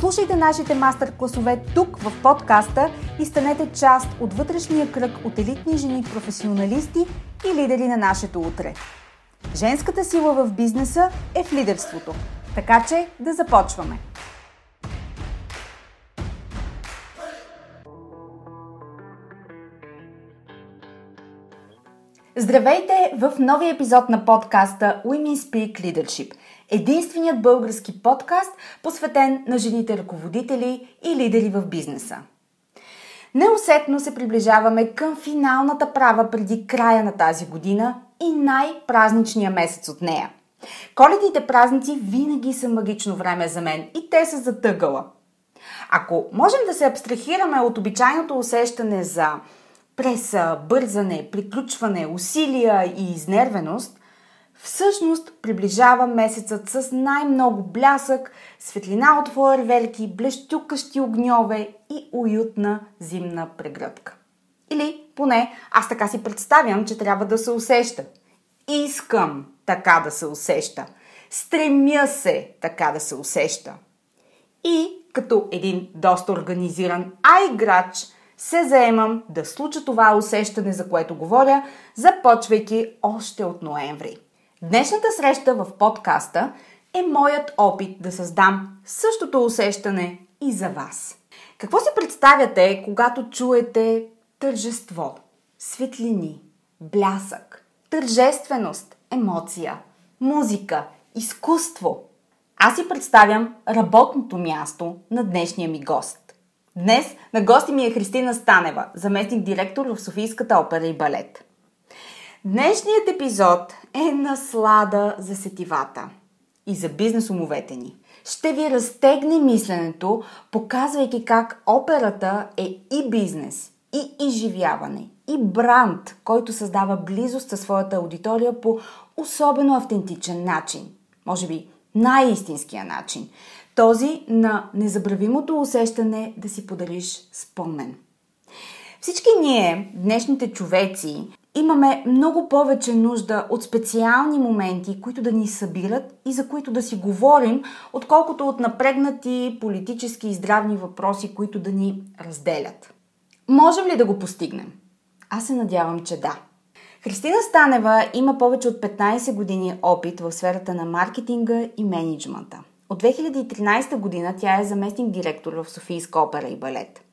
Слушайте нашите мастер-класове тук в подкаста и станете част от вътрешния кръг от елитни жени професионалисти и лидери на нашето утре. Женската сила в бизнеса е в лидерството. Така че да започваме! Здравейте в новия епизод на подкаста Women Speak Leadership – единственият български подкаст, посветен на жените ръководители и лидери в бизнеса. Неусетно се приближаваме към финалната права преди края на тази година и най-празничния месец от нея. Коледните празници винаги са магично време за мен и те са затъгала. Ако можем да се абстрахираме от обичайното усещане за преса, бързане, приключване, усилия и изнервеност, всъщност приближава месецът с най-много блясък, светлина от фойерверки, блещукащи огньове и уютна зимна прегръдка. Или поне аз така си представям, че трябва да се усеща. Искам така да се усеща. Стремя се така да се усеща. И като един доста организиран айграч се заемам да случа това усещане, за което говоря, започвайки още от ноември. Днешната среща в подкаста е моят опит да създам същото усещане и за вас. Какво си представяте, когато чуете тържество, светлини, блясък, тържественост, емоция, музика, изкуство? Аз си представям работното място на днешния ми гост. Днес на гости ми е Христина Станева, заместник директор в Софийската опера и балет. Днешният епизод е наслада за сетивата и за бизнес умовете ни. Ще ви разтегне мисленето, показвайки как операта е и бизнес, и изживяване, и бранд, който създава близост със своята аудитория по особено автентичен начин. Може би най-истинския начин. Този на незабравимото усещане да си подариш спомен. Всички ние, днешните човеци, имаме много повече нужда от специални моменти, които да ни събират и за които да си говорим, отколкото от напрегнати политически и здравни въпроси, които да ни разделят. Можем ли да го постигнем? Аз се надявам, че да. Христина Станева има повече от 15 години опит в сферата на маркетинга и менеджмента. От 2013 година тя е заместник директор в Софийска опера и балет.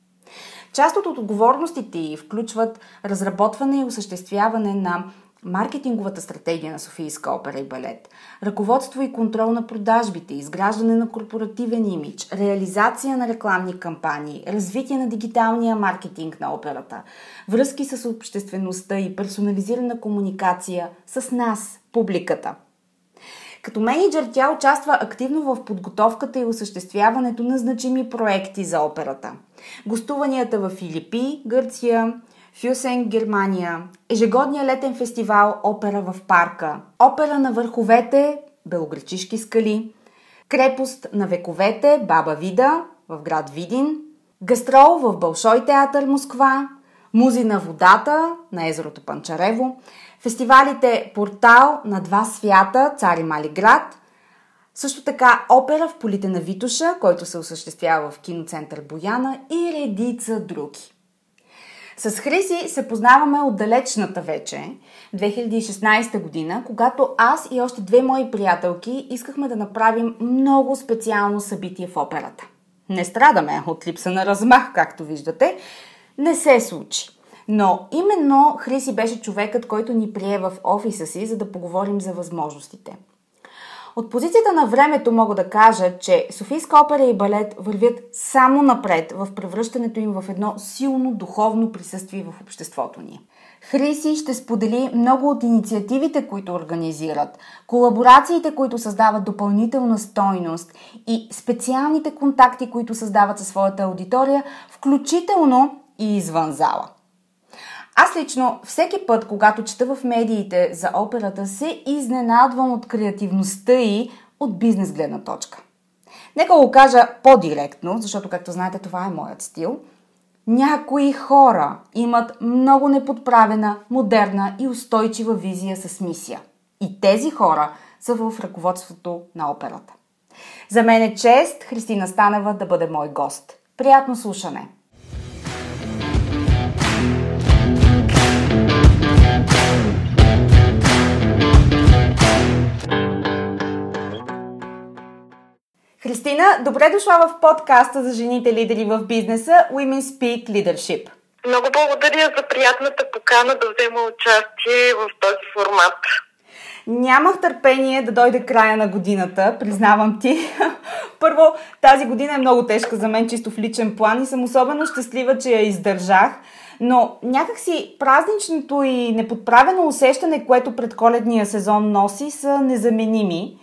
Част от отговорностите включват разработване и осъществяване на маркетинговата стратегия на Софийска опера и балет, ръководство и контрол на продажбите, изграждане на корпоративен имидж, реализация на рекламни кампании, развитие на дигиталния маркетинг на операта, връзки с обществеността и персонализирана комуникация с нас, публиката – като менеджер тя участва активно в подготовката и осъществяването на значими проекти за операта. Гостуванията в Филипи, Гърция, Фюсен, Германия, ежегодния летен фестивал Опера в парка, Опера на върховете, Белогречишки скали, Крепост на вековете, Баба Вида в град Видин, гастрол в Бълшой театър Москва, Музи на водата на езерото Панчарево, фестивалите Портал на два свята, Цари Мали град, също така опера в полите на Витуша, който се осъществява в киноцентър Бояна и редица други. С Хриси се познаваме от далечната вече, 2016 година, когато аз и още две мои приятелки искахме да направим много специално събитие в операта. Не страдаме от липса на размах, както виждате. Не се случи. Но именно Хриси беше човекът, който ни прие в офиса си, за да поговорим за възможностите. От позицията на времето мога да кажа, че Софийска опера и балет вървят само напред в превръщането им в едно силно духовно присъствие в обществото ни. Хриси ще сподели много от инициативите, които организират, колаборациите, които създават допълнителна стойност и специалните контакти, които създават със своята аудитория, включително и извън зала. Аз лично всеки път, когато чета в медиите за операта, се изненадвам от креативността и от бизнес гледна точка. Нека го кажа по-директно, защото, както знаете, това е моят стил. Някои хора имат много неподправена, модерна и устойчива визия с мисия. И тези хора са в ръководството на операта. За мен е чест Христина Станева да бъде мой гост. Приятно слушане! Христина, добре дошла в подкаста за жените лидери в бизнеса Women Speak Leadership. Много благодаря за приятната покана да взема участие в този формат. Нямах търпение да дойде края на годината, признавам ти. Първо, тази година е много тежка за мен, чисто в личен план и съм особено щастлива, че я издържах. Но някакси празничното и неподправено усещане, което предколедния сезон носи, са незаменими.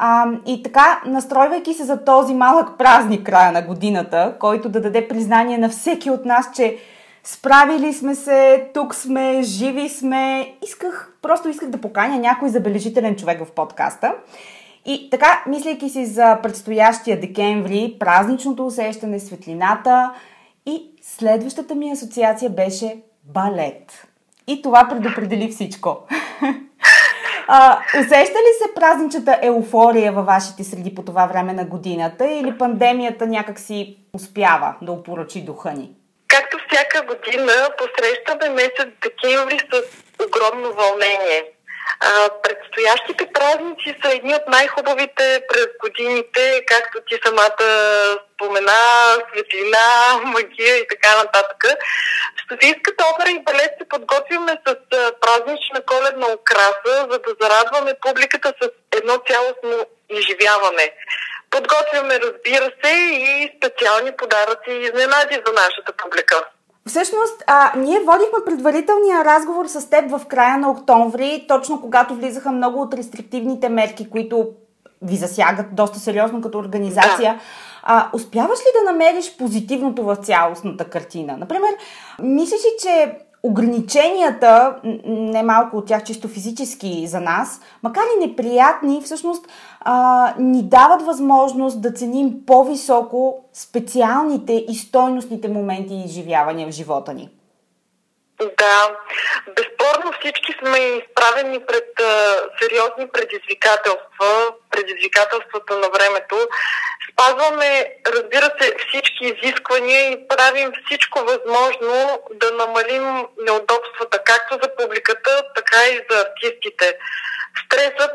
А, и така, настройвайки се за този малък празник края на годината, който да даде признание на всеки от нас, че справили сме се, тук сме, живи сме, исках, просто исках да поканя някой забележителен човек в подкаста. И така, мислейки си за предстоящия декември, празничното усещане, светлината и следващата ми асоциация беше балет. И това предопредели всичко. А, усеща ли се празничната еуфория във вашите среди по това време на годината или пандемията някак си успява да опоръчи духа ни? Както всяка година посрещаме месец декември с огромно вълнение. А, предстоящите празници са едни от най-хубавите през годините, както ти самата спомена, светлина, магия и така нататък. В Софийската опера и балет се подготвяме с празнична коледна украса, за да зарадваме публиката с едно цялостно изживяване. Подготвяме, разбира се, и специални подаръци и изненади за нашата публика. Всъщност, а, ние водихме предварителния разговор с теб в края на октомври, точно когато влизаха много от рестриктивните мерки, които ви засягат доста сериозно като организация. Да. А, успяваш ли да намериш позитивното в цялостната картина? Например, мислиш ли, че ограниченията, немалко от тях чисто физически за нас, макар и неприятни, всъщност а, ни дават възможност да ценим по-високо специалните и стойностните моменти и изживявания в живота ни. Да, безспорно всички сме изправени пред а, сериозни предизвикателства, предизвикателствата на времето. Спазваме, разбира се, всички изисквания и правим всичко възможно да намалим неудобствата както за публиката, така и за артистите. Стресът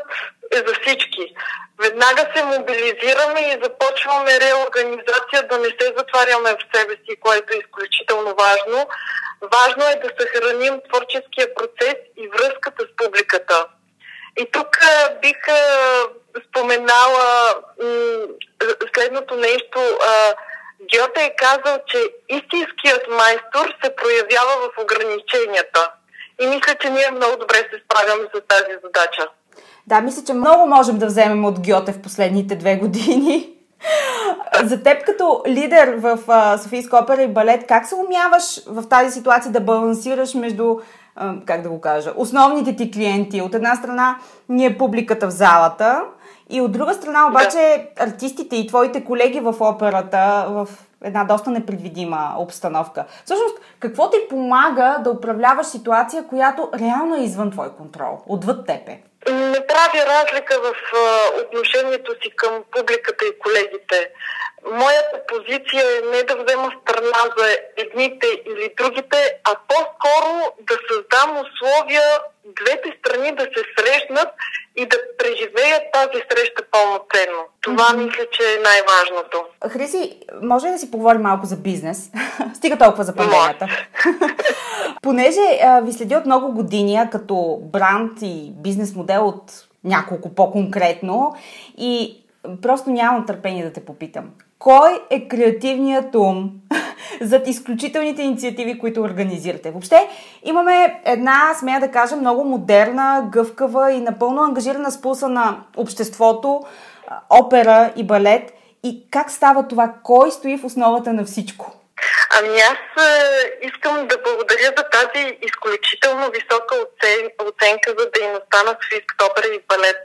е за всички. Веднага се мобилизираме и започваме реорганизация, да не се затваряме в себе си, което е изключително важно. Важно е да съхраним творческия процес и връзката с публиката. И тук бих споменала следното нещо. Гьоте е казал, че истинският майстор се проявява в ограниченията. И мисля, че ние много добре се справяме с тази задача. Да, мисля, че много можем да вземем от Гьоте в последните две години. За теб като лидер в Софийска опера и балет, как се умяваш в тази ситуация да балансираш между, как да го кажа, основните ти клиенти? От една страна ние публиката в залата и от друга страна обаче артистите и твоите колеги в операта в една доста непредвидима обстановка. Всъщност, какво ти помага да управляваш ситуация, която реално е извън твой контрол, отвъд тебе? Не правя разлика в отношението си към публиката и колегите. Моята позиция е не да взема страна за едните или другите, а по-скоро да създам условия двете страни да се срещнат и да преживеят тази среща пълноценно. Това mm-hmm. мисля, че е най-важното. Хриси, може ли да си поговорим малко за бизнес? Стига толкова за пандемията. Понеже а, ви следи от много години като бранд и бизнес модел от няколко по-конкретно и просто нямам търпение да те попитам. Кой е креативният ум зад изключителните инициативи, които организирате? Въобще имаме една, смея да кажа, много модерна, гъвкава и напълно ангажирана с пулса на обществото, опера и балет. И как става това? Кой стои в основата на всичко? Ами аз искам да благодаря за тази изключително висока оцен, оценка за дейността на Софийската опера и балет.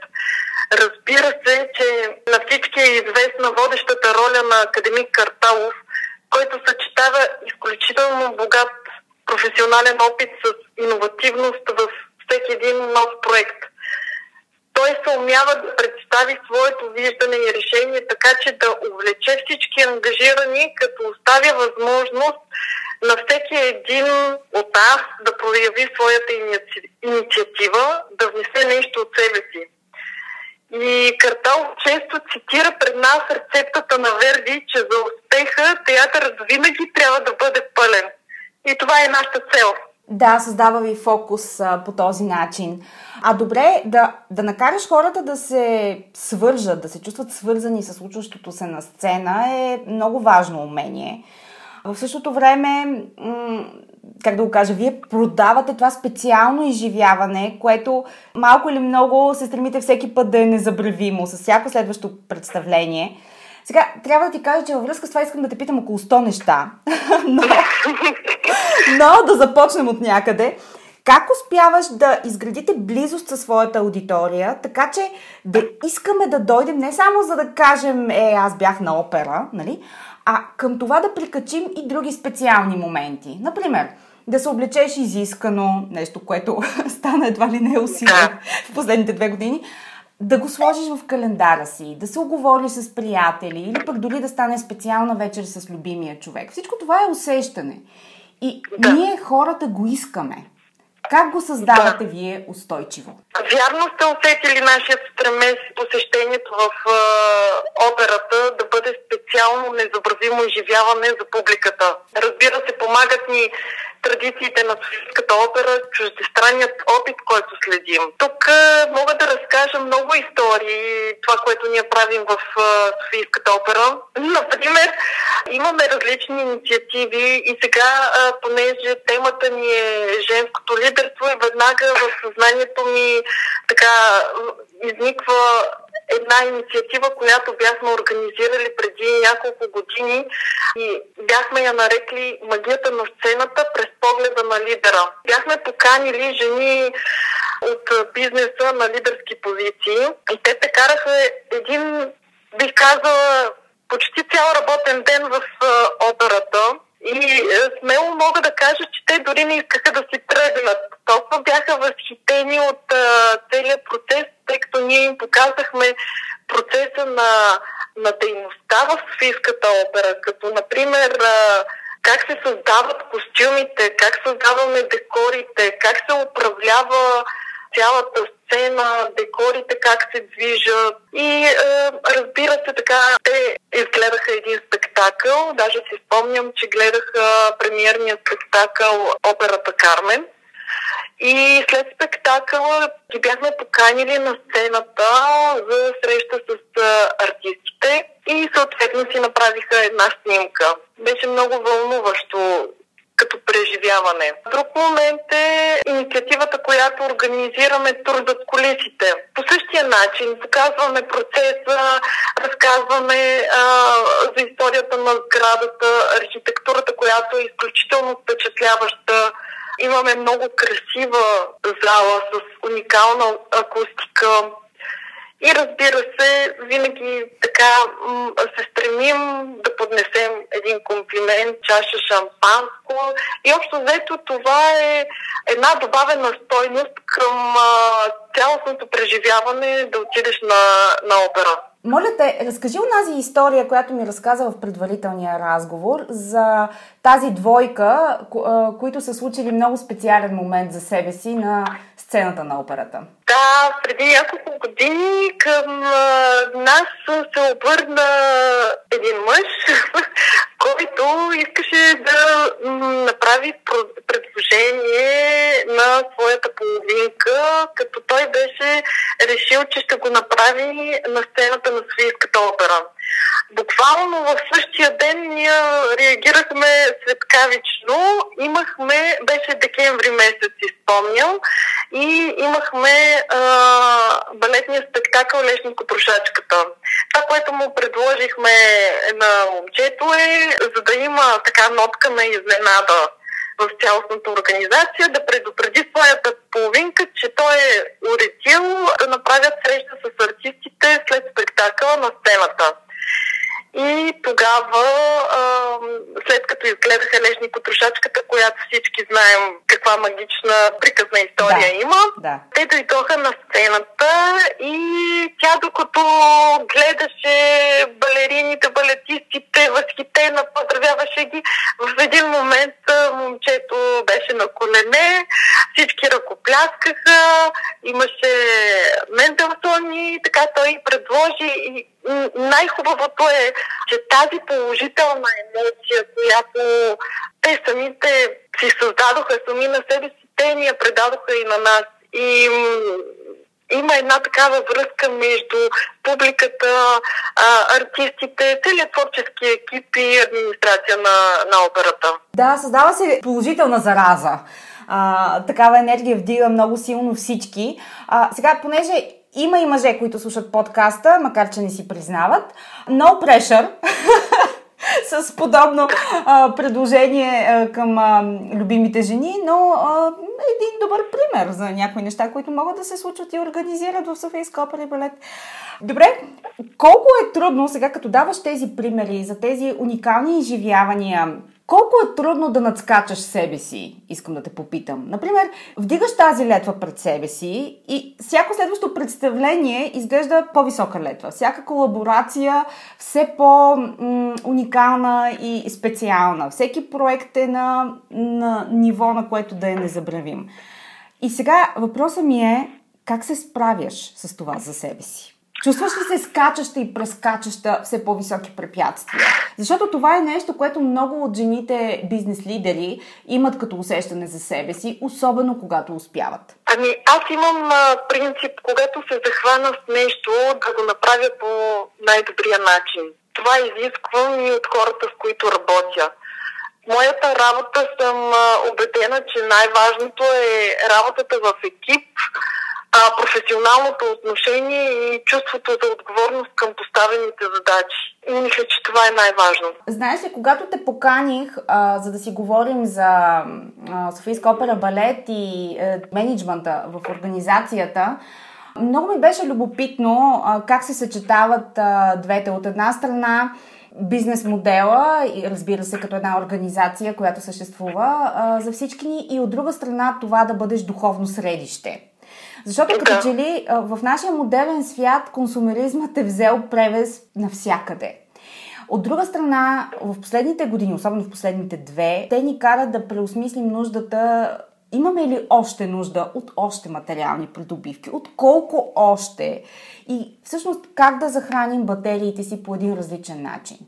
Разбира се, че на всички е известна водещата роля на академик Карталов, който съчетава изключително богат професионален опит с иновативност в всеки един нов проект. Той се умява да представи своето виждане и решение така, че да увлече всички ангажирани, като оставя възможност на всеки един от нас да прояви своята инициатива, да внесе нещо от себе си. И Картал често цитира пред нас рецептата на Верди, че за успеха театърът винаги трябва да бъде пълен. И това е нашата цел. Да, създава ви фокус а, по този начин. А добре, да, да накараш хората да се свържат, да се чувстват свързани с случващото се на сцена е много важно умение. В същото време, как да го кажа, вие продавате това специално изживяване, което малко или много се стремите всеки път да е незабравимо с всяко следващо представление. Сега, трябва да ти кажа, че във връзка с това искам да те питам около 100 неща. но, но да започнем от някъде. Как успяваш да изградите близост със своята аудитория, така че да искаме да дойдем не само за да кажем, е, аз бях на опера, нали, а към това да прикачим и други специални моменти. Например, да се облечеш изискано, нещо, което стана едва ли не усилие в последните две години, да го сложиш в календара си, да се оговориш с приятели или пък дори да стане специална вечер с любимия човек. Всичко това е усещане. И ние хората го искаме. Как го създавате да. вие устойчиво? Вярно сте усетили нашия стремеж посещението в е, операта да бъде специално незабравимо изживяване за публиката. Разбира се, помагат ни традициите на Софийската опера, чуждестранният опит, който следим. Тук мога да разкажа много истории, това, което ние правим в Софийската опера. Например, имаме различни инициативи и сега, понеже темата ни е женското лидерство и веднага в съзнанието ми така изниква една инициатива, която бяхме организирали преди няколко години и бяхме я нарекли магията на сцената през погледа на лидера. Бяхме поканили жени от бизнеса на лидерски позиции и те те караха един, бих казала, почти цял работен ден в операта. И смело мога да кажа, че те дори не искаха да си тръгнат. Толкова бяха възхитени от целият процес, ние им показахме процеса на, на дейността в Софийската опера, като например как се създават костюмите, как създаваме декорите, как се управлява цялата сцена, декорите как се движат. И е, разбира се така, те изгледаха един спектакъл. Даже си спомням, че гледаха премиерния спектакъл Операта Кармен. И след спектакъла ги бяхме поканили на сцената за среща с артистите и съответно си направиха една снимка. Беше много вълнуващо като преживяване. Друг момент е инициативата, която организираме тур зад колисите. По същия начин показваме процеса, разказваме а, за историята на сградата, архитектурата, която е изключително впечатляваща Имаме много красива зала с уникална акустика. И разбира се, винаги така се стремим да поднесем един комплимент, чаша шампанско. И общо взето това е една добавена стойност към цялостното преживяване да отидеш на, на опера. Моля те, разкажи онази история, която ми разказа в предварителния разговор за тази двойка, които са случили много специален момент за себе си на сцената на операта. Да, преди няколко години към нас се обърна един мъж, който искаше да направи предложение на своята половинка, като той беше решил, че ще го направи на сцената на Софийската опера. Буквално в същия ден ние реагирахме светкавично. Имахме, беше декември месец, изпомням, и имахме а, балетния спектакъл Лешнико Трошачката. Това, което му предложихме на момчето е, за да има така нотка на изненада в цялостната организация, да предупреди своята половинка, че той е уредил да направят среща с артистите след спектакъла на сцената. И тогава, а, след като изгледаха Лешни Котрошачката, която всички знаем каква магична приказна история да, има, да. те дойдоха на сцената и тя докато гледаше балерините, балетистите, възхитена, поздравяваше ги, в един момент момчето беше на колене, всички ръкопляскаха, имаше Мендълсон и така той предложи и най-хубавото е, че тази положителна емоция, която те самите си създадоха сами на себе си, те ни я предадоха и на нас. И има една такава връзка между публиката, артистите, целият творчески екип и администрация на, на операта. Да, създава се положителна зараза. А, такава енергия вдига много силно всички. А, сега, понеже има и мъже, които слушат подкаста, макар че не си признават. No pressure! с подобно а, предложение а, към а, любимите жени, но а, един добър пример за някои неща, които могат да се случват и организират в Софийска опера и балет. Добре, колко е трудно сега, като даваш тези примери за тези уникални изживявания, колко е трудно да надскачаш себе си, искам да те попитам. Например, вдигаш тази летва пред себе си и всяко следващо представление изглежда по-висока летва. Всяка колаборация все по-уникална и специална. Всеки проект е на, на ниво, на което да е незабравим. И сега въпросът ми е как се справяш с това за себе си? Чувстваш ли се скачаща и прескачаща все по-високи препятствия? Защото това е нещо, което много от жените бизнес лидери имат като усещане за себе си, особено когато успяват. Ами аз имам а, принцип, когато се захвана с нещо, да го направя по най-добрия начин. Това изисквам и от хората, с които работя. Моята работа съм а, убедена, че най-важното е работата в екип, а, професионалното отношение и чувството за отговорност към поставените задачи. И мисля, че това е най-важно. Знаеш ли, когато те поканих, а, за да си говорим за а, Софийска опера балет и а, менеджмента в организацията, много ми беше любопитно а, как се съчетават а, двете. От една страна бизнес модела, разбира се, като една организация, която съществува а, за всички ни, и от друга страна това да бъдеш духовно средище. Защото като че ли в нашия модерен свят консумеризмът е взел превес навсякъде. От друга страна, в последните години, особено в последните две, те ни карат да преосмислим нуждата имаме ли още нужда от още материални придобивки, от колко още и всъщност как да захраним батериите си по един различен начин.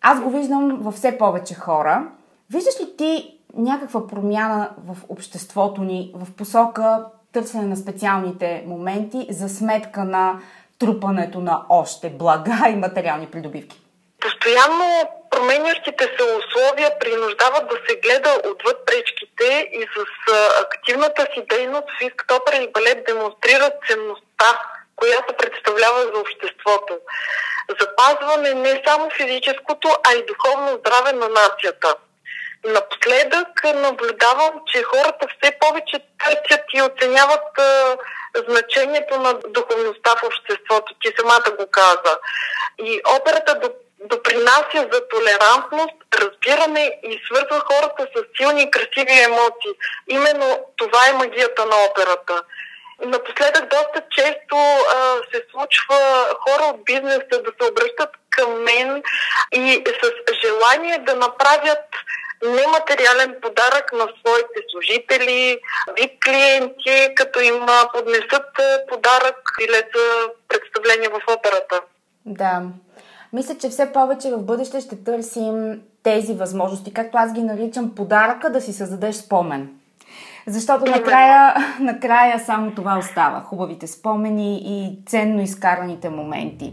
Аз го виждам във все повече хора. Виждаш ли ти някаква промяна в обществото ни в посока търсене на специалните моменти за сметка на трупането на още блага и материални придобивки? Постоянно променящите се условия принуждават да се гледа отвъд пречките и с активната си дейност Фиската опера и балет демонстрират ценността, която представлява за обществото. Запазване не само физическото, а и духовно здраве на нацията – Напоследък наблюдавам, че хората все повече търсят и оценяват а, значението на духовността в обществото. Ти самата го каза. И операта допринася за толерантност, разбиране и свързва хората с силни и красиви емоции. Именно това е магията на операта. Напоследък доста често а, се случва хора от бизнеса да се обръщат към мен и с желание да направят нематериален подарък на своите служители, VIP клиенти, като им поднесат подарък или за представление в операта. Да. Мисля, че все повече в бъдеще ще търсим тези възможности, както аз ги наричам подаръка да си създадеш спомен. Защото накрая, накрая само това остава. Хубавите спомени и ценно изкараните моменти.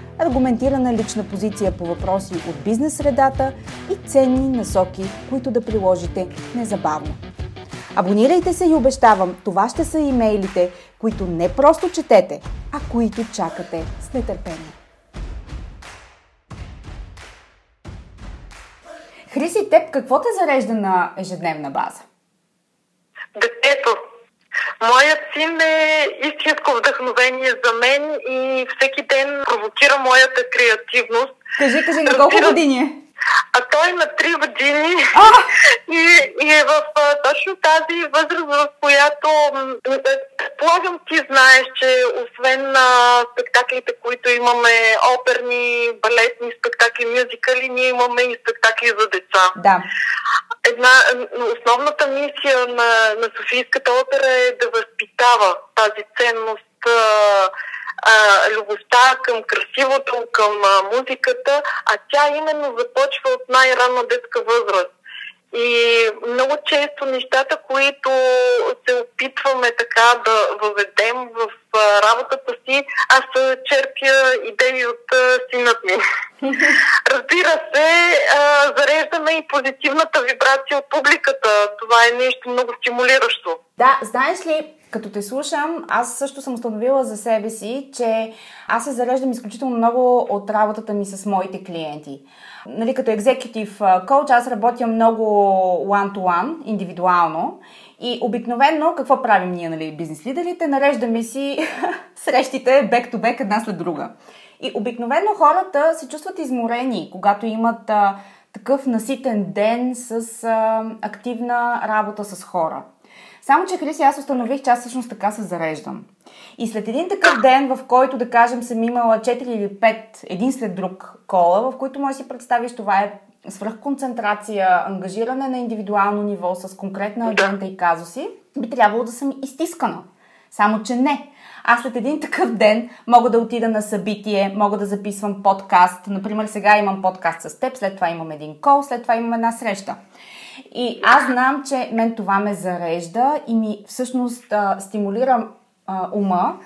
аргументирана лична позиция по въпроси от бизнес средата и ценни насоки, които да приложите незабавно. Абонирайте се и обещавам, това ще са имейлите, които не просто четете, а които чакате с нетърпение. Хриси, теб какво те зарежда на ежедневна база? Детето. Моят син е истинско вдъхновение за мен и всеки ден провокира моята креативност. Кажи, кажи, на колко години е? А той е на 3 години и, и е в а, точно тази възраст, в която предполагам ти знаеш, че освен на спектаклите, които имаме, оперни, балетни спектакли, мюзикали, ние имаме и спектакли за деца. Да. Една, основната мисия на, на Софийската опера е да възпитава тази ценност а, любовта към красивото, към а, музиката, а тя именно започва от най-ранна детска възраст. И много често нещата, които се опитваме така да въведем в работата си, аз черпя идеи от синът ми. Разбира се, зареждаме и позитивната вибрация от публиката. Това е нещо много стимулиращо. Да, знаеш ли, като те слушам, аз също съм установила за себе си, че аз се зареждам изключително много от работата ми с моите клиенти. Нали, като екзекутив коуч, аз работя много one-to-one, индивидуално. И обикновено, какво правим ние, нали, бизнес лидерите? Нареждаме си срещите back-to-back една след друга. И обикновено хората се чувстват изморени, когато имат а, такъв наситен ден с а, активна работа с хора. Само, че Хриси, аз установих, че аз всъщност така се зареждам. И след един такъв ден, в който, да кажем, съм имала 4 или 5 един след друг кола, в които може си представиш, това е свръхконцентрация, ангажиране на индивидуално ниво с конкретна агента и казуси, би трябвало да съм изтискана. Само, че не. Аз след един такъв ден мога да отида на събитие, мога да записвам подкаст. Например, сега имам подкаст с теб, след това имам един кол, след това имам една среща. И аз знам, че мен това ме зарежда и ми всъщност стимулира ума,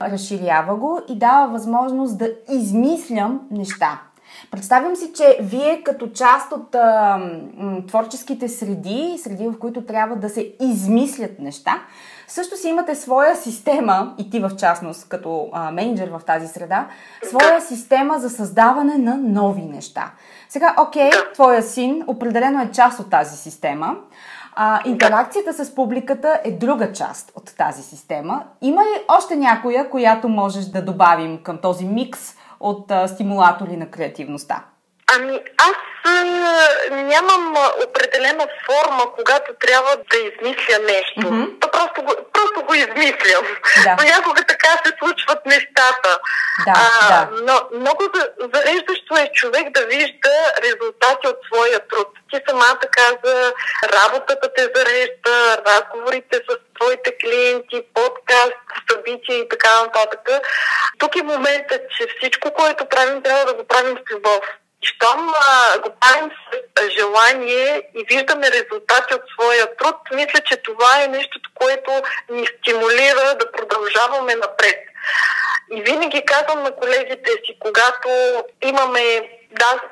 разширява го и дава възможност да измислям неща. Представям си, че вие като част от а, м, творческите среди, среди в които трябва да се измислят неща, също си имате своя система, и ти в частност като а, менеджер в тази среда, своя система за създаване на нови неща. Сега, окей, твоя син определено е част от тази система. А, интеракцията с публиката е друга част от тази система. Има ли още някоя, която можеш да добавим към този микс от а, стимулатори на креативността? Ами, аз нямам определена форма, когато трябва да измисля нещо. Mm-hmm. То просто го, просто го измислям. Да. Понякога така се случват нещата. Да, а, да. Но много зареждащо е човек да вижда резултати от своя труд. Ти самата каза, работата те зарежда, разговорите с твоите клиенти, подкаст, събития и така нататък. Тук е моментът, че всичко, което правим, трябва да го правим с любов. Щом а, го правим с желание и виждаме резултати от своя труд, мисля, че това е нещото, което ни стимулира да продължаваме напред. И винаги казвам на колегите си, когато имаме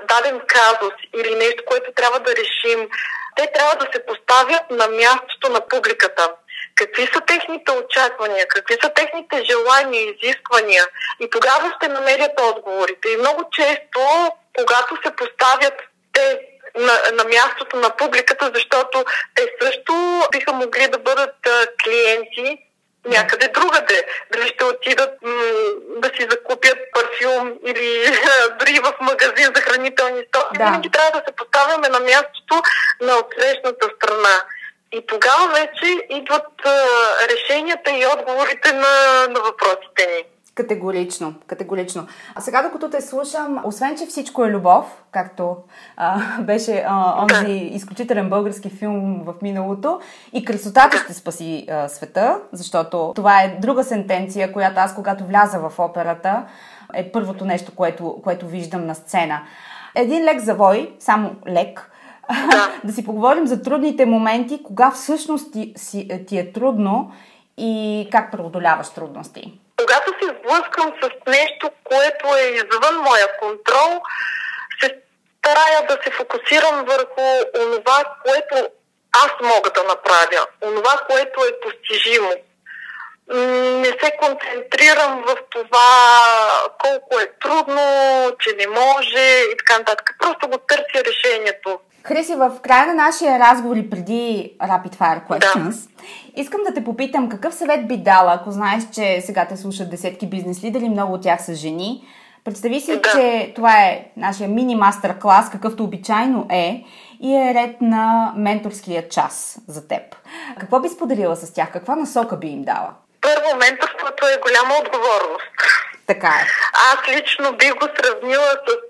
даден казус или нещо, което трябва да решим, те трябва да се поставят на мястото на публиката. какви са техните очаквания, какви са техните желания и изисквания. И тогава ще намерят отговорите. И много често, когато се поставят те на, на мястото на публиката, защото те също биха могли да бъдат клиенти някъде другаде. Дали ще отидат м- да си закупят парфюм или дори в магазин за хранителни стоки. Да. Винаги трябва да се поставяме на мястото на отсрещната страна. И тогава вече идват а, решенията и отговорите на, на въпросите ни. Категорично, категорично. А сега, докато те слушам, освен, че всичко е любов, както а, беше а, онзи изключителен български филм в миналото, и красотата ще спаси а, света, защото това е друга сентенция, която аз, когато вляза в операта, е първото нещо, което, което виждам на сцена. Един лек завой, само лек, да. да си поговорим за трудните моменти, кога всъщност ти, си, ти е трудно и как преодоляваш трудности. Когато се сблъскам с нещо, което е извън моя контрол, се старая да се фокусирам върху онова, което аз мога да направя, онова, което е постижимо. Не се концентрирам в това колко е трудно, че не може и така нататък. Просто го търся решението. Хриси, в края на нашия разговор и преди Rapid Fire Questions, да. искам да те попитам какъв съвет би дала, ако знаеш, че сега те слушат десетки бизнес лидери, много от тях са жени. Представи си, да. че това е нашия мини мастер клас, какъвто обичайно е, и е ред на менторския час за теб. Какво би споделила с тях? Каква насока би им дала? Първо, менторството е голяма отговорност. Така е. Аз лично бих го сравнила с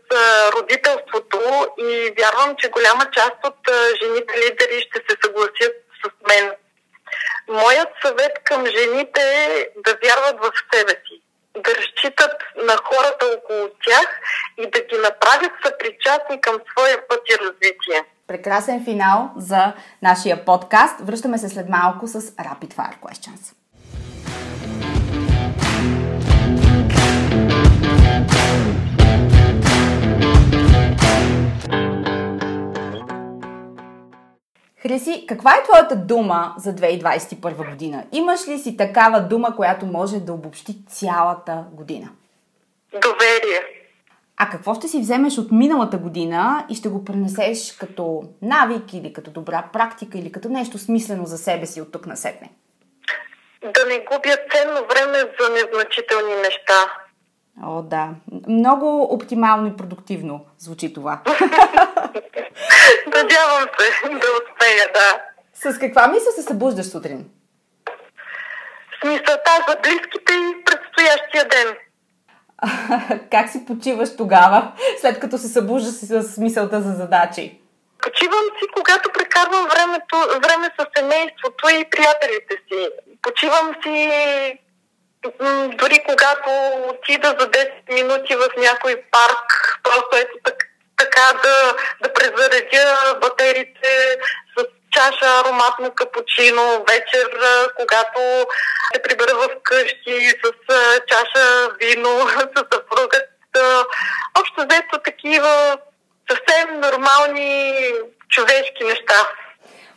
родителството и вярвам, че голяма част от жените лидери ще се съгласят с мен. Моят съвет към жените е да вярват в себе си, да разчитат на хората около тях и да ги направят съпричастни към своя път и развитие. Прекрасен финал за нашия подкаст. Връщаме се след малко с Rapid Fire Questions. Хриси, каква е твоята дума за 2021 година? Имаш ли си такава дума, която може да обобщи цялата година? Доверие. А какво ще си вземеш от миналата година и ще го пренесеш като навик или като добра практика или като нещо смислено за себе си от тук на сетне? Да не губя ценно време за незначителни неща. О, да. Много оптимално и продуктивно звучи това. Надявам се да успея, да. С каква мисъл се събуждаш сутрин? С мисълта за близките и предстоящия ден. как си почиваш тогава, след като се събуждаш с мисълта за задачи? Почивам си, когато прекарвам времето, време с семейството и приятелите си. Почивам си дори когато отида за 10 минути в някой парк, просто ето така, така да, да презаредя батериите с чаша ароматно капучино вечер, когато се прибера в къщи с чаша вино, с съпругът. Общо взето такива съвсем нормални човешки неща.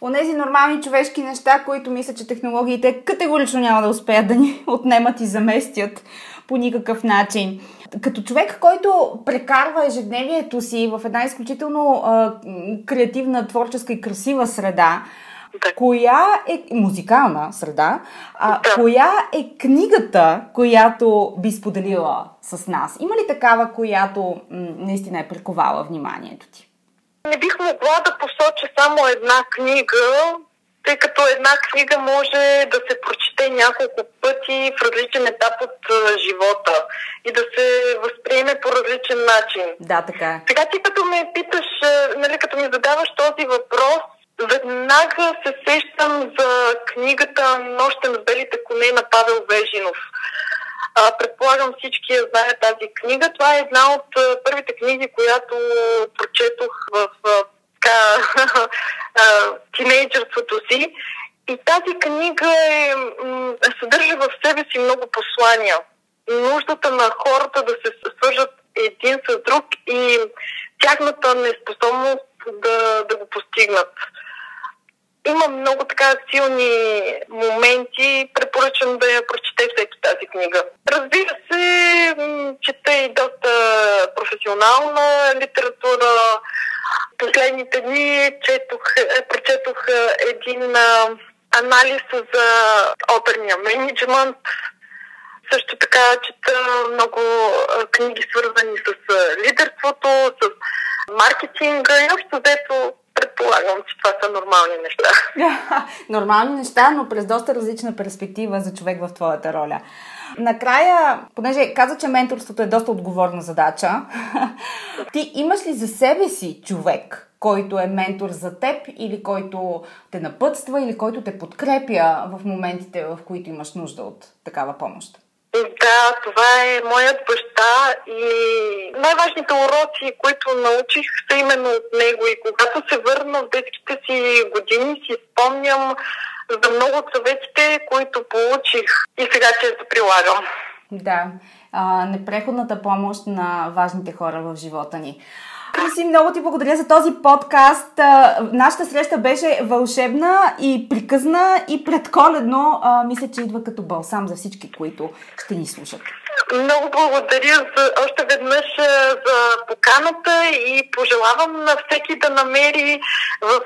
Онези нормални човешки неща, които мисля, че технологиите категорично няма да успеят да ни отнемат и заместят по никакъв начин като човек, който прекарва ежедневието си в една изключително а, креативна, творческа и красива среда, да. коя е музикална среда, а, да. коя е книгата, която би споделила с нас? Има ли такава, която м- наистина е приковала вниманието ти? Не бих могла да посоча само една книга, тъй като една книга може да се прочете няколко пъти в различен етап от живота и да се възприеме по различен начин. Да, така е. Сега ти като ме питаш, нали, като ми задаваш този въпрос, веднага се сещам за книгата Нощен с белите коне на Павел Вежинов. А, предполагам всички знаят тази книга. Това е една от първите книги, която прочетох в така, тинейджърството си. И тази книга е, съдържа в себе си много послания. Нуждата на хората да се свържат един с друг и тяхната неспособност да, да го постигнат. Има много така силни моменти. Препоръчвам да я прочете всеки тази книга. Разбира се, чета и доста професионална литература. Последните дни четох, е, прочетох един анализ за оперния менеджмент. Също така чета много книги свързани с лидерството, с маркетинга и общо взето предполагам, че това са нормални неща. нормални неща, но през доста различна перспектива за човек в твоята роля. Накрая, понеже каза, че менторството е доста отговорна задача, ти имаш ли за себе си човек, който е ментор за теб или който те напътства или който те подкрепя в моментите, в които имаш нужда от такава помощ? Да, това е моят баща и най-важните уроци, които научих са именно от него и когато се върна в детските си години си спомням за много от съветите, които получих и сега често прилагам. Да, а, непреходната помощ на важните хора в живота ни. Криси, много ти благодаря за този подкаст. Нашата среща беше вълшебна и приказна и предколедно. Мисля, че идва като балсам за всички, които ще ни слушат. Много благодаря за, още веднъж за поканата и пожелавам на всеки да намери в,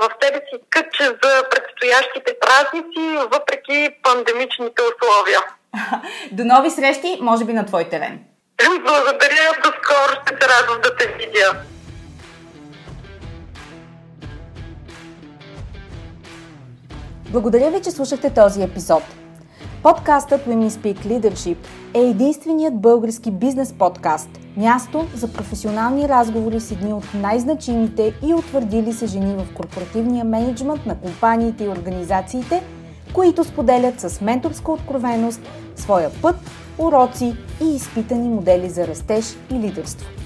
в себе си кътче за предстоящите празници, въпреки пандемичните условия. До нови срещи, може би на твой терен. Благодаря, до скоро ще се радвам да те видя. Благодаря ви, че слушахте този епизод. Подкастът Women Speak Leadership е единственият български бизнес подкаст, място за професионални разговори с едни от най-значимите и утвърдили се жени в корпоративния менеджмент на компаниите и организациите, които споделят с менторска откровеност своя път уроци и изпитани модели за растеж и лидерство.